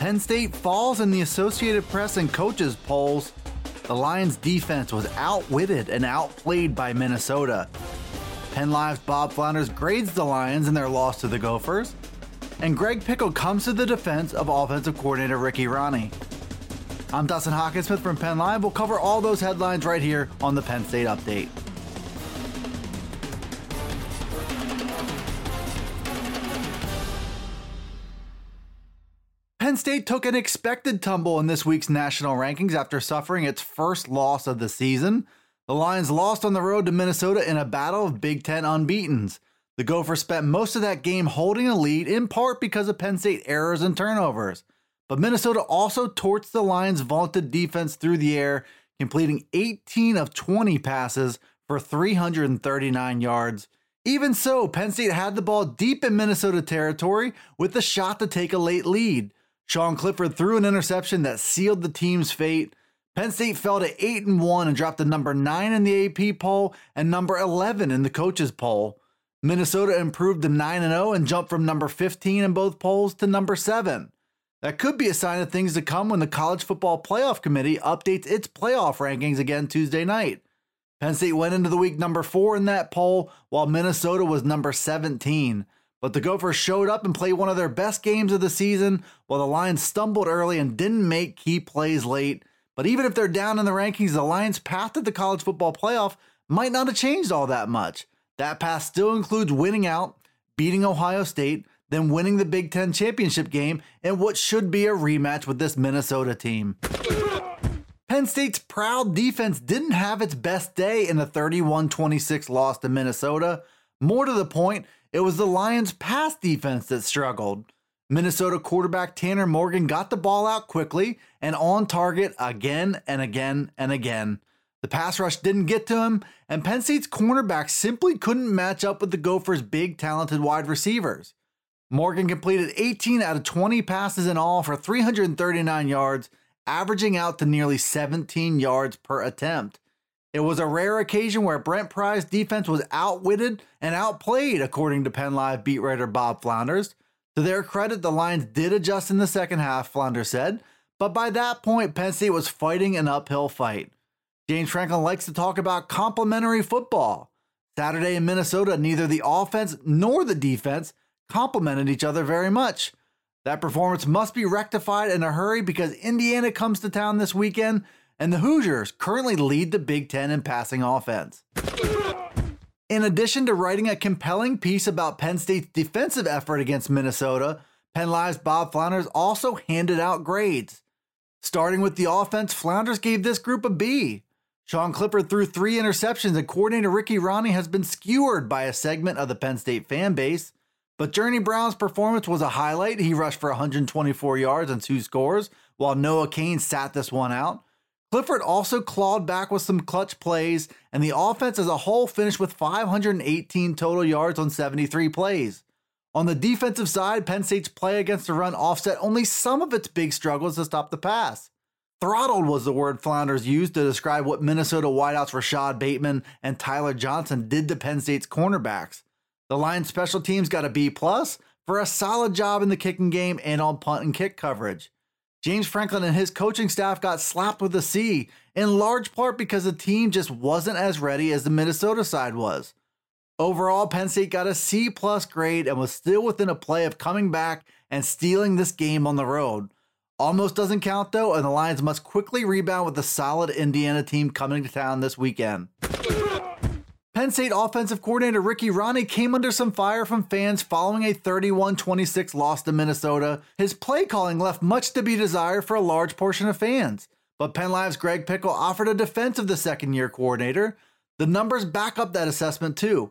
Penn State falls in the Associated Press and coaches polls. The Lions defense was outwitted and outplayed by Minnesota. Penn Live's Bob Flounders grades the Lions in their loss to the Gophers. And Greg Pickle comes to the defense of offensive coordinator Ricky Rahne. I'm Dustin Hockensmith from Penn Live. We'll cover all those headlines right here on the Penn State Update. Penn State took an expected tumble in this week's national rankings after suffering its first loss of the season. The Lions lost on the road to Minnesota in a battle of Big Ten unbeatens. The Gophers spent most of that game holding a lead, in part because of Penn State errors and turnovers. But Minnesota also torched the Lions' vaunted defense through the air, completing 18 of 20 passes for 339 yards. Even so, Penn State had the ball deep in Minnesota territory with the shot to take a late lead. Sean Clifford threw an interception that sealed the team's fate. Penn State fell to 8 and 1 and dropped to number 9 in the AP poll and number 11 in the coaches poll. Minnesota improved to 9 and 0 and jumped from number 15 in both polls to number 7. That could be a sign of things to come when the College Football Playoff Committee updates its playoff rankings again Tuesday night. Penn State went into the week number 4 in that poll while Minnesota was number 17. But the Gophers showed up and played one of their best games of the season, while the Lions stumbled early and didn't make key plays late. But even if they're down in the rankings, the Lions' path to the college football playoff might not have changed all that much. That path still includes winning out, beating Ohio State, then winning the Big Ten championship game in what should be a rematch with this Minnesota team. Penn State's proud defense didn't have its best day in a 31 26 loss to Minnesota. More to the point, it was the Lions' pass defense that struggled. Minnesota quarterback Tanner Morgan got the ball out quickly and on target again and again and again. The pass rush didn't get to him, and Penn State's cornerback simply couldn't match up with the Gophers' big, talented wide receivers. Morgan completed 18 out of 20 passes in all for 339 yards, averaging out to nearly 17 yards per attempt. It was a rare occasion where Brent Pry's defense was outwitted and outplayed, according to Penn Live beat writer Bob Flounders. To their credit, the Lions did adjust in the second half, Flounders said, but by that point, Penn State was fighting an uphill fight. James Franklin likes to talk about complementary football. Saturday in Minnesota, neither the offense nor the defense complemented each other very much. That performance must be rectified in a hurry because Indiana comes to town this weekend and the Hoosiers currently lead the Big Ten in passing offense. In addition to writing a compelling piece about Penn State's defensive effort against Minnesota, Penn Live's Bob Flounders also handed out grades. Starting with the offense, Flounders gave this group a B. Sean Clifford threw three interceptions, and coordinator Ricky Rahne has been skewered by a segment of the Penn State fan base. But Journey Brown's performance was a highlight. He rushed for 124 yards and two scores, while Noah Cain sat this one out. Clifford also clawed back with some clutch plays, and the offense as a whole finished with 518 total yards on 73 plays. On the defensive side, Penn State's play against the run offset only some of its big struggles to stop the pass. Throttled was the word Flounders used to describe what Minnesota wideouts Rashod Bateman and Tyler Johnson did to Penn State's cornerbacks. The Lions special teams got a B plus for a solid job in the kicking game and on punt and kick coverage. James Franklin and his coaching staff got slapped with a C, in large part because the team just wasn't as ready as the Minnesota side was. Overall, Penn State got a C plus grade and was still within a play of coming back and stealing this game on the road. Almost doesn't count though, and the Lions must quickly rebound with a solid Indiana team coming to town this weekend. Penn State offensive coordinator Ricky Rahne came under some fire from fans following a 31 26 loss to Minnesota. His play calling left much to be desired for a large portion of fans. But Penn Live's Greg Pickle offered a defense of the second year coordinator. The numbers back up that assessment too.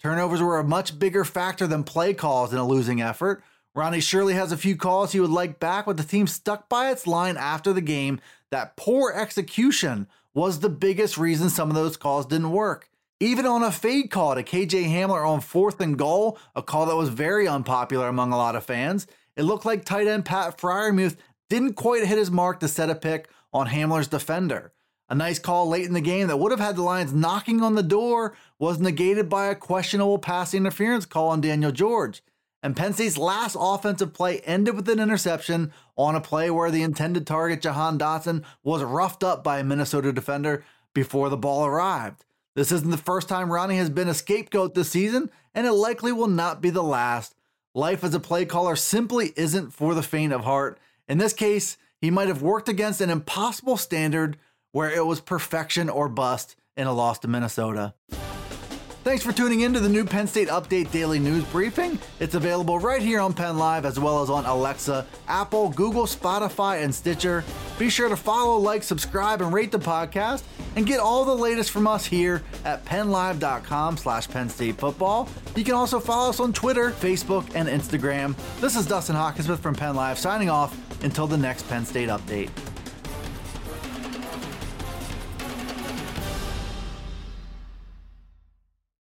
Turnovers were a much bigger factor than play calls in a losing effort. Rahne surely has a few calls he would like back, but the team stuck by its line after the game that poor execution was the biggest reason some of those calls didn't work. Even on a fade call to KJ Hamler on fourth and goal, a call that was very unpopular among a lot of fans, it looked like tight end Pat Freiermuth didn't quite hit his mark to set a pick on Hamler's defender. A nice call late in the game that would have had the Lions knocking on the door was negated by a questionable pass interference call on Daniel George. And Penn State's last offensive play ended with an interception on a play where the intended target, Jahan Dotson, was roughed up by a Minnesota defender before the ball arrived. This isn't the first time Rahne has been a scapegoat this season, and it likely will not be the last. Life as a play caller simply isn't for the faint of heart. In this case, he might have worked against an impossible standard where it was perfection or bust in a loss to Minnesota. Thanks for tuning in to the new Penn State Update Daily News Briefing. It's available right here on Penn Live as well as on Alexa, Apple, Google, Spotify, and Stitcher. Be sure to follow, like, subscribe, and rate the podcast, and get all the latest from us here at pennlive.com slash Penn State Football. You can also follow us on Twitter, Facebook, and Instagram. This is Dustin Hockensmith from Penn Live signing off until the next Penn State Update.